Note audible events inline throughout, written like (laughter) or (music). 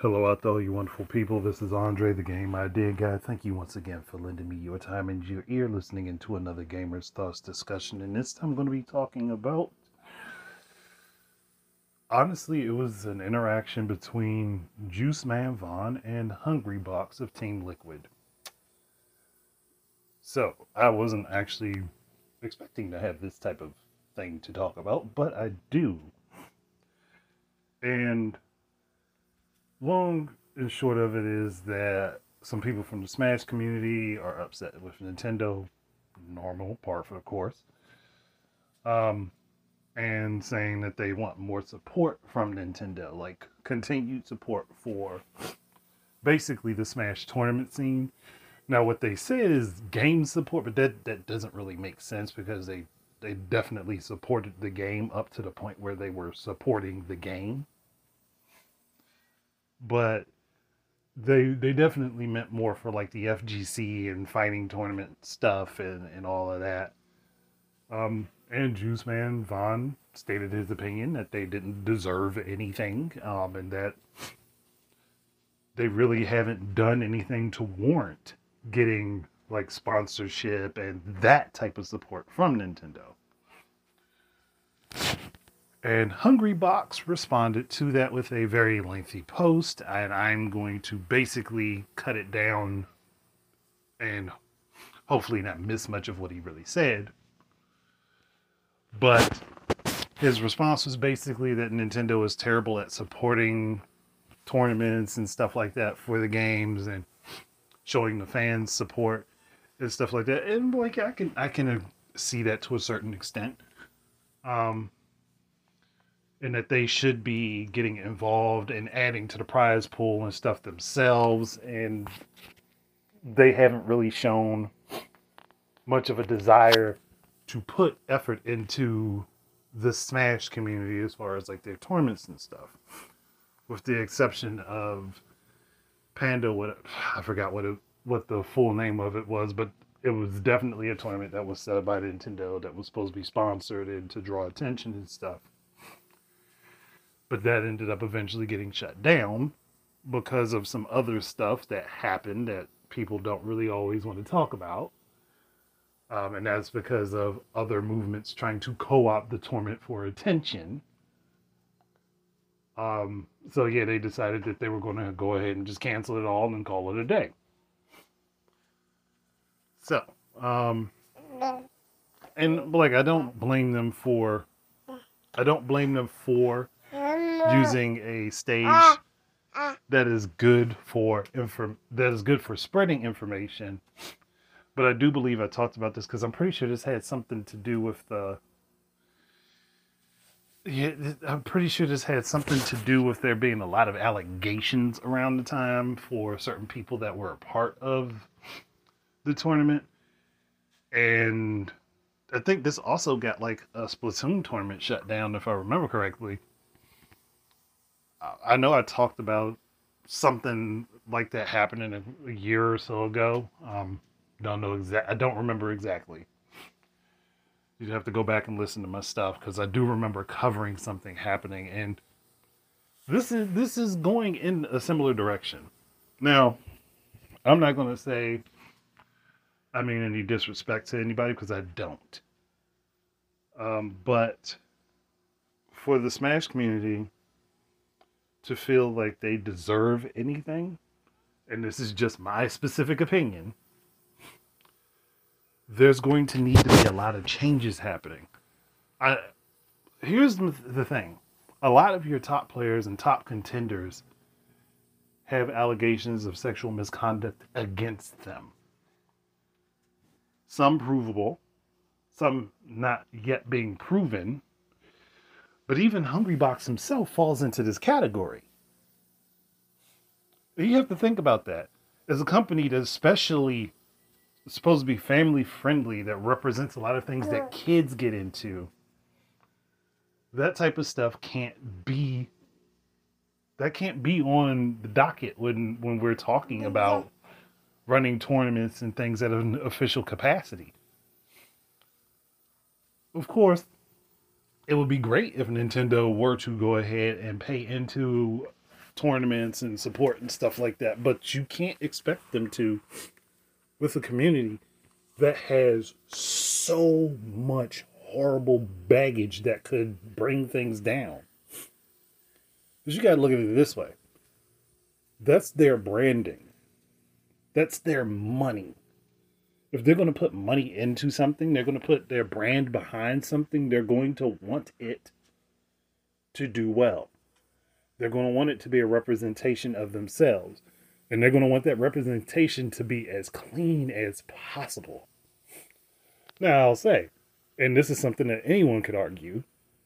Hello out there, you wonderful people. This is Andre, the Game Idea Guy. Thank you once again for lending me your time and your ear listening into another Gamer's Thoughts discussion. And this time I'm going to be talking about. Honestly, it was an interaction between Juice Man Vaughn and Hungrybox of Team Liquid. So, I wasn't actually expecting to have this type of thing to talk about, but I do. And long and short of it is that some people from the Smash community are upset with Nintendo, normal part for the course, um, and saying that they want more support from Nintendo, like continued support for basically the Smash tournament scene. Now, what they said is game support, but that that doesn't really make sense because they they definitely supported the game up to the point where they were supporting the game but they they definitely meant more for like the FGC and fighting tournament stuff and, and all of that. Um, and Juice Man Vaughn stated his opinion that they didn't deserve anything, um, and that they really haven't done anything to warrant getting like sponsorship and that type of support from Nintendo. And Hungrybox responded to that with a very lengthy post, and I'm going to basically cut it down and hopefully not miss much of what he really said. But his response was basically that Nintendo is terrible at supporting tournaments and stuff like that for the games and showing the fans support and stuff like that. And like I can I can see that to a certain extent. Um, and that they should be getting involved and adding to the prize pool and stuff themselves and they haven't really shown much of a desire to put effort into the smash community as far as like their tournaments and stuff with the exception of panda what i forgot what it what the full name of it was but it was definitely a tournament that was set up by nintendo that was supposed to be sponsored and to draw attention and stuff but that ended up eventually getting shut down because of some other stuff that happened that people don't really always want to talk about. Um, and that's because of other movements trying to co opt the torment for attention. Um, so, yeah, they decided that they were going to go ahead and just cancel it all and call it a day. So, um, and like, I don't blame them for, I don't blame them for using a stage that is good for inform that is good for spreading information. But I do believe I talked about this because I'm pretty sure this had something to do with the. Yeah, I'm pretty sure this had something to do with there being a lot of allegations around the time for certain people that were a part of the tournament. And I think this also got like a Splatoon tournament shut down, if I remember correctly. I know I talked about something like that happening a, year or so ago. Um, don't know exact. I don't remember exactly. You'd have to go back and listen to my stuff because I do remember covering something happening, and this is this is going in a similar direction. Now, I'm not going to say I mean any disrespect to anybody because I don't. Um, but for the Smash community, to feel like they deserve anything, and this is just my specific opinion, there's going to need to be a lot of changes happening. I here's the thing. A lot of your top players and top contenders have allegations of sexual misconduct against them. Some provable, some not yet being proven, but even Hungrybox himself falls into this category. You have to think about that. As a company that's especially supposed to be family friendly, that represents a lot of things that kids get into, that type of stuff can't be that can't be on the docket when when we're talking about running tournaments and things at an official capacity. Of course, it would be great if Nintendo were to go ahead and pay into tournaments and support and stuff like that, but you can't expect them to with a community that has so much horrible baggage that could bring things down. Because you got to look at it this way that's their branding, that's their money. If they're going to put money into something, they're going to put their brand behind something, they're going to want it to do well. They're going to want it to be a representation of themselves. And they're going to want that representation to be as clean as possible. Now, I'll say, and this is something that anyone could argue,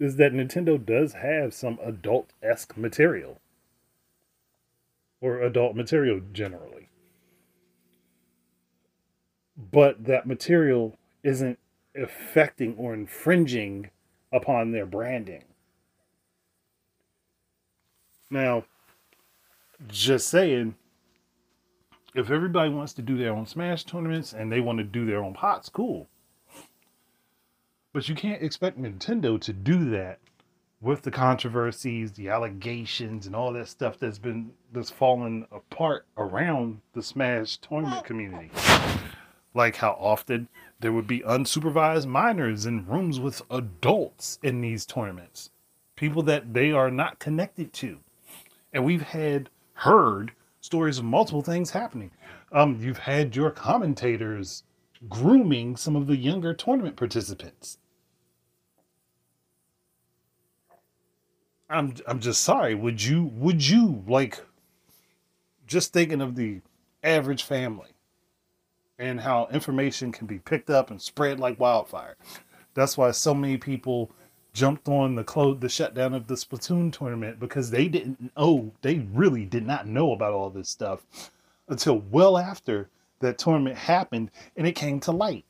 is that Nintendo does have some adult esque material. Or adult material generally. But that material isn't affecting or infringing upon their branding. Now, just saying, if everybody wants to do their own Smash tournaments and they want to do their own pots, cool. But you can't expect Nintendo to do that with the controversies, the allegations, and all that stuff that's been that's fallen apart around the Smash tournament community. Like how often there would be unsupervised minors in rooms with adults in these tournaments, people that they are not connected to, and we've had heard stories of multiple things happening. Um, you've had your commentators grooming some of the younger tournament participants. I'm I'm just sorry. Would you would you like just thinking of the average family and how information can be picked up and spread like wildfire. That's why so many people jumped on the close the shutdown of the Splatoon tournament because they didn't know they really did not know about all this stuff until well after that tournament happened and it came to light.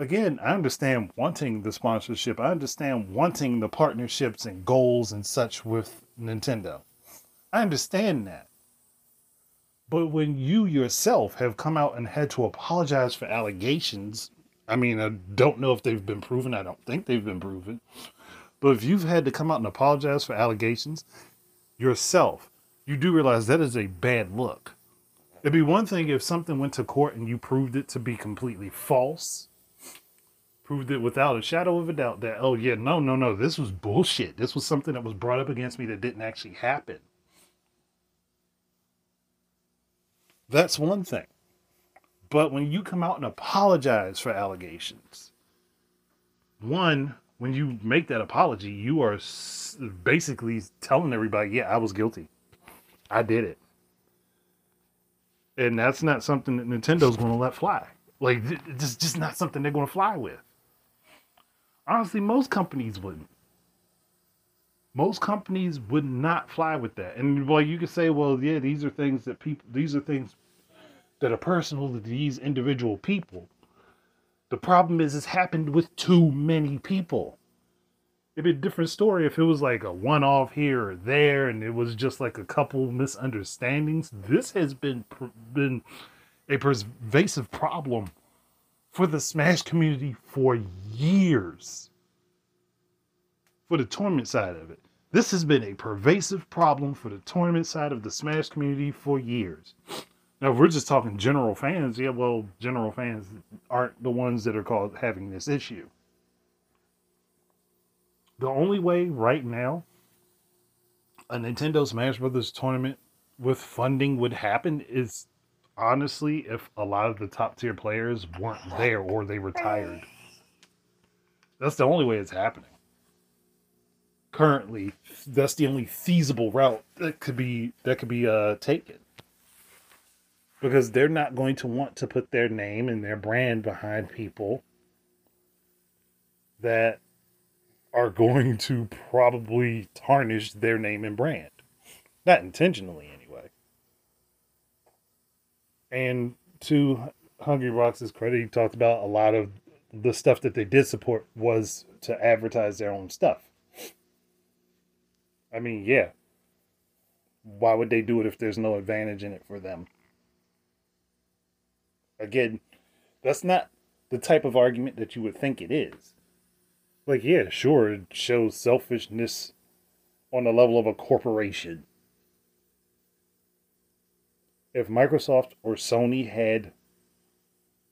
Again, I understand wanting the sponsorship. I understand wanting the partnerships and goals and such with Nintendo. I understand that. But when you yourself have come out and had to apologize for allegations I mean, I don't know if they've been proven. I don't think they've been proven. But if you've had to come out and apologize for allegations yourself, you do realize that is a bad look. It'd be one thing if something went to court and you proved it to be completely false, proved it without a shadow of a doubt that, oh, yeah, no, no, no, this was bullshit. This was something that was brought up against me that didn't actually happen. That's one thing. But when you come out and apologize for allegations, one, when you make that apology, you are basically telling everybody, yeah, I was guilty. I did it. And that's not something that Nintendo's going to let fly. Like, it's just not something they're going to fly with. Honestly, most companies wouldn't. Most companies would not fly with that. And well, you could say, well, yeah, these are things that people, these are things that are personal to these individual people. The problem is it's happened with too many people. It'd be a different story if it was like a one off here or there and it was just like a couple misunderstandings. This has been been a pervasive problem for the Smash community for years. For the tournament side of it. This has been a pervasive problem for the tournament side of the Smash community for years. Now, if we're just talking general fans, yeah, well, general fans aren't the ones that are called having this issue. The only way right now a Nintendo Smash Brothers tournament with funding would happen is honestly if a lot of the top tier players weren't there or they retired. That's the only way it's happening. Currently, that's the only feasible route that could be that could be uh, taken because they're not going to want to put their name and their brand behind people that are going to probably tarnish their name and brand. Not intentionally, anyway. And to Hungry Hungrybox's credit, he talked about a lot of the stuff that they did support was to advertise their own stuff. I mean, yeah. Why would they do it if there's no advantage in it for them? Again, that's not the type of argument that you would think it is. Like, yeah, sure, it shows selfishness on the level of a corporation. If Microsoft or Sony had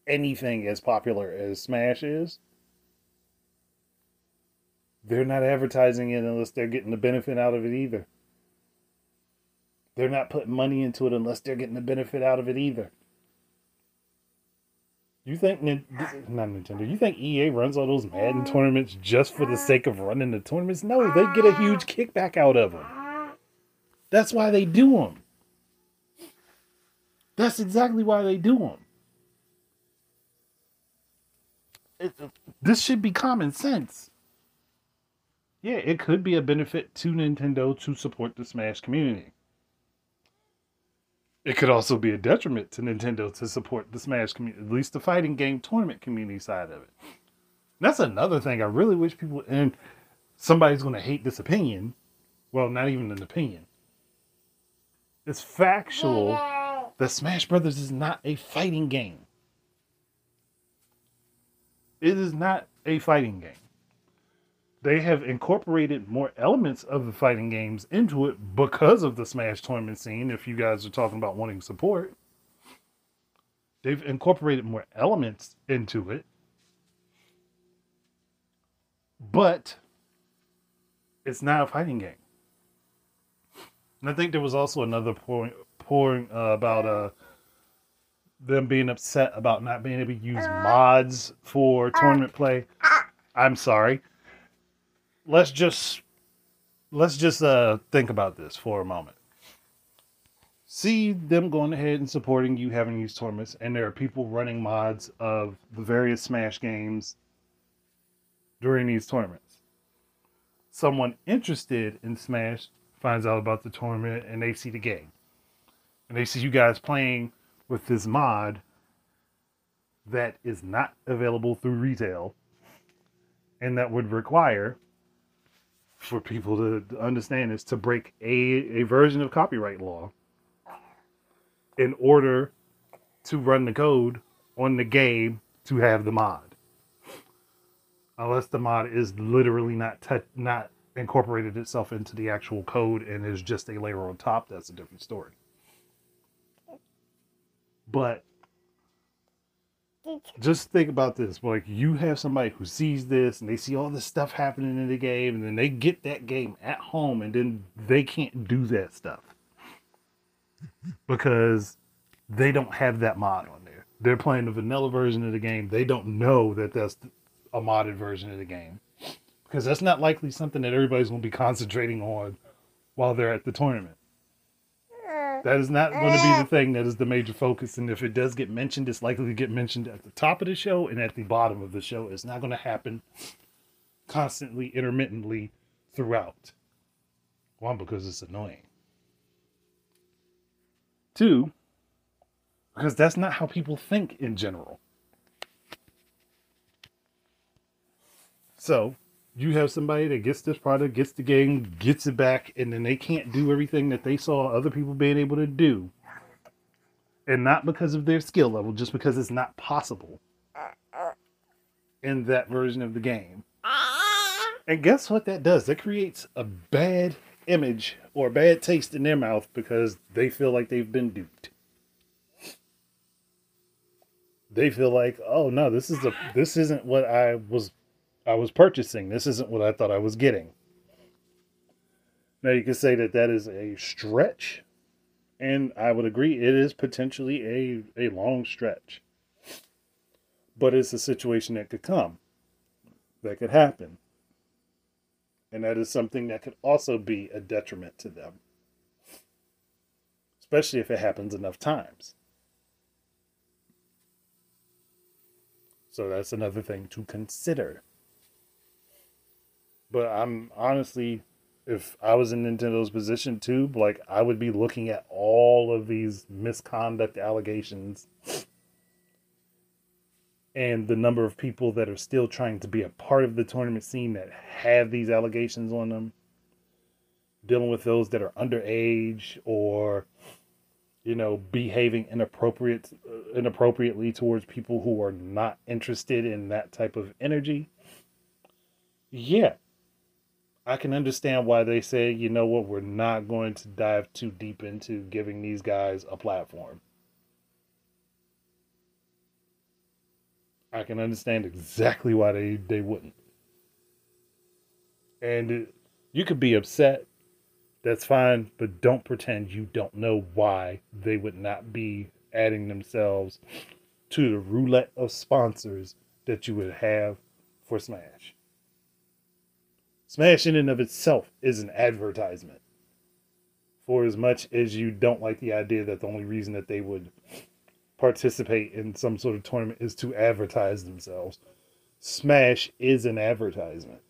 anything as popular as Smash is, they're not advertising it unless they're getting the benefit out of it either. They're not putting money into it unless they're getting the benefit out of it either. You think not Nintendo? You think EA runs all those Madden tournaments just for the sake of running the tournaments? No, they get a huge ah. kickback out of them. Ah. That's why they do them. That's exactly why they do them. It, this should be common sense. Yeah, it could be a benefit to Nintendo to support the Smash community. It could also be a detriment to Nintendo to support the Smash community, at least the fighting game tournament community side of it. That's another thing I really wish people, and somebody's going to hate this opinion. Well, not even an opinion. It's factual that Smash Brothers is not a fighting game. It is not a fighting game they have incorporated more elements of the fighting games into it because of the Smash tournament scene. If you guys are talking about wanting support, they've incorporated more elements into it, but it's not a fighting game. And I think there was also another point, point uh, about uh, them being upset about not being able to use mods for tournament play. I'm sorry let's just let's just uh think about this for a moment. See them going ahead and supporting you having these tournaments, and there are people running mods of the various Smash games during these tournaments. Someone interested in Smash finds out about the tournament and they see the game. And they see you guys playing with this mod that is not available through retail and that would require for people to understand is to break a, a version of copyright law in order to run the code on the game to have the mod. Unless the mod is literally not te- not incorporated itself into the actual code and is just a layer on top, that's a different story. But just think about this like you have somebody who sees this and they see all this stuff happening in the game and then they get that game at home and then they can't do that stuff. Because they don't have that mod on there. They're playing the vanilla version of the game. They don't know that that's a modded version of the game. Because that's not likely something that everybody's going to be (laughs) concentrating on while they're at the tournament that is not going to be the thing that is the major focus. And if it does get mentioned, it's likely to get mentioned at the top of the show and at the bottom of the show. It's not going to happen constantly, intermittently throughout. One, because it's annoying. Two, because that's not how people think in general. So, you have somebody that gets this product, gets the game, gets it back, and then they can't do everything that they saw other people being able to do. And not because of their skill level, just because it's not possible in that version of the game. And guess what that does? That creates a bad image or bad taste in their mouth because they feel like they've been duped. They feel like, oh no, this is a this isn't what I was I was purchasing. This isn't what I thought I was getting. Now, you can say that that is a stretch, and I would agree it is potentially a, a long stretch. But it's a situation that could come, that could happen. And that is something that could also be a detriment to them, especially if it happens enough times. So that's another thing to consider. But I'm honestly, if I was in Nintendo's position too, like I would be looking at all of these misconduct allegations and the number of people that are still trying to be a part of the tournament scene that have these allegations on them, dealing with those that are underage or you know behaving inappropriate uh, inappropriately towards people who are not interested in that type of energy. Yeah I can understand why they say, you know what, we're not going to dive too deep into giving these guys a platform. I can understand exactly why they, they wouldn't. And you could be upset. That's fine, but don't pretend you don't know why they would not be adding themselves to the roulette of sponsors that you would have for Smash. Smash in and of itself is an advertisement. For as much as you don't like the idea that the only reason that they would participate in some sort of tournament is to advertise themselves, Smash is an advertisement.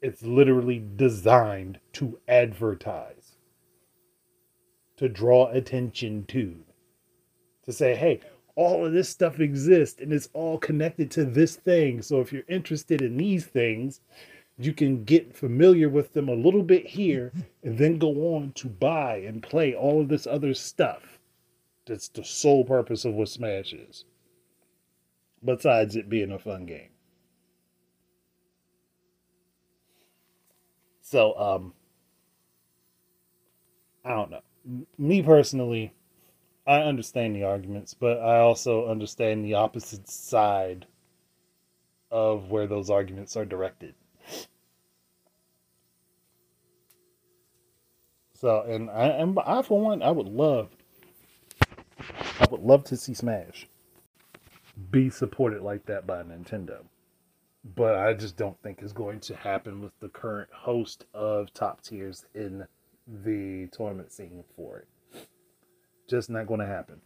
It's literally designed to advertise, to draw attention to, to say, hey, all of this stuff exists and it's all connected to this thing. So if you're interested in these things, you can get familiar with them a little bit here and then go on to buy and play all of this other stuff. That's the sole purpose of what Smash is. Besides it being a fun game. So, um, I don't know. Me personally, I understand the arguments, but I also understand the opposite side of where those arguments are directed. So, and I, and I for one, I would love, I would love to see Smash be supported like that by Nintendo, but I just don't think it's going to happen with the current host of top tiers in the tournament scene for it. Just not going to happen.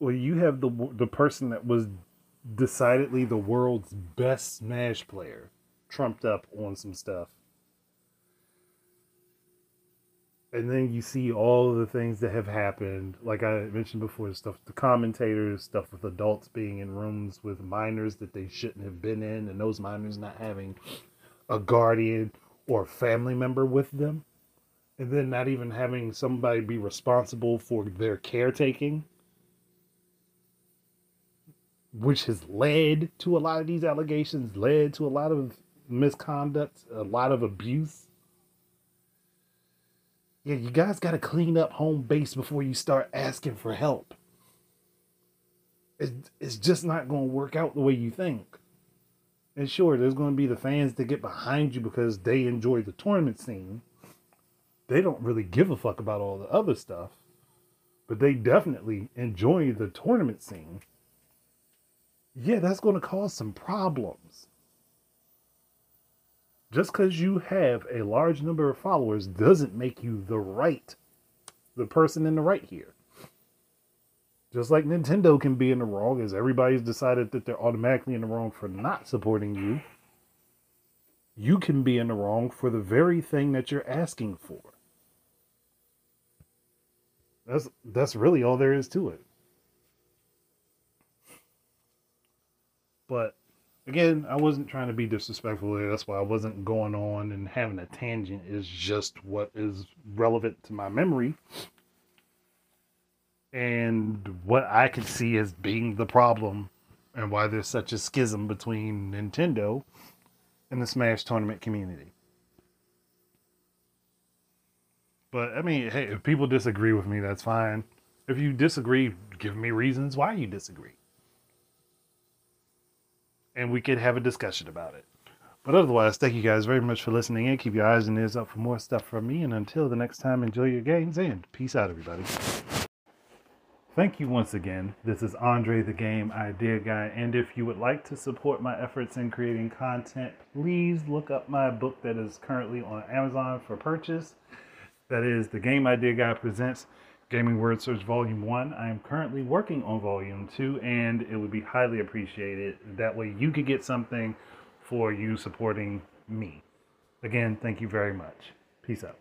Well, you have the the person that was decidedly the world's best Smash player, trumped up on some stuff. And then you see all the things that have happened, like I mentioned before, stuff with the commentators, stuff with adults being in rooms with minors that they shouldn't have been in, and those minors not having a guardian or family member with them and then not even having somebody be responsible for their caretaking, which has led to a lot of these allegations, led to a lot of misconduct, a lot of abuse. Yeah, you guys got to clean up home base before you start asking for help. It's, it's just not going to work out the way you think. And sure, there's going to be the fans that get behind you because they enjoy the tournament scene they don't really give a fuck about all the other stuff, but they definitely enjoy the tournament scene. Yeah, that's going to cause some problems. Just because you have a large number of followers doesn't make you the right, the person in the right here. Just like Nintendo can be in the wrong, as everybody's decided that they're automatically in the wrong for not supporting you, you can be in the wrong for the very thing that you're asking for. That's that's really all there is to it. But again, I wasn't trying to be disrespectful there. That's why I wasn't going on and having a tangent is just what is relevant to my memory. And what I could see as being the problem and why there's such a schism between Nintendo and the Smash tournament community. But I mean, hey, if people disagree with me, that's fine. If you disagree, give me reasons why you disagree. And we could have a discussion about it. But otherwise, thank you guys very much for listening and Keep your eyes and ears up for more stuff from me. And until the next time, enjoy your games and peace out, everybody. Thank you once again. This is Andre the Game Idea Guy. And if you would like to support my efforts in creating content, please look up my book that is currently on Amazon for purchase. That is the Game Idea Guy presents Gaming Word Search Volume 1. I am currently working on Volume 2, and it would be highly appreciated. That way, you could get something for you supporting me. Again, thank you very much. Peace out.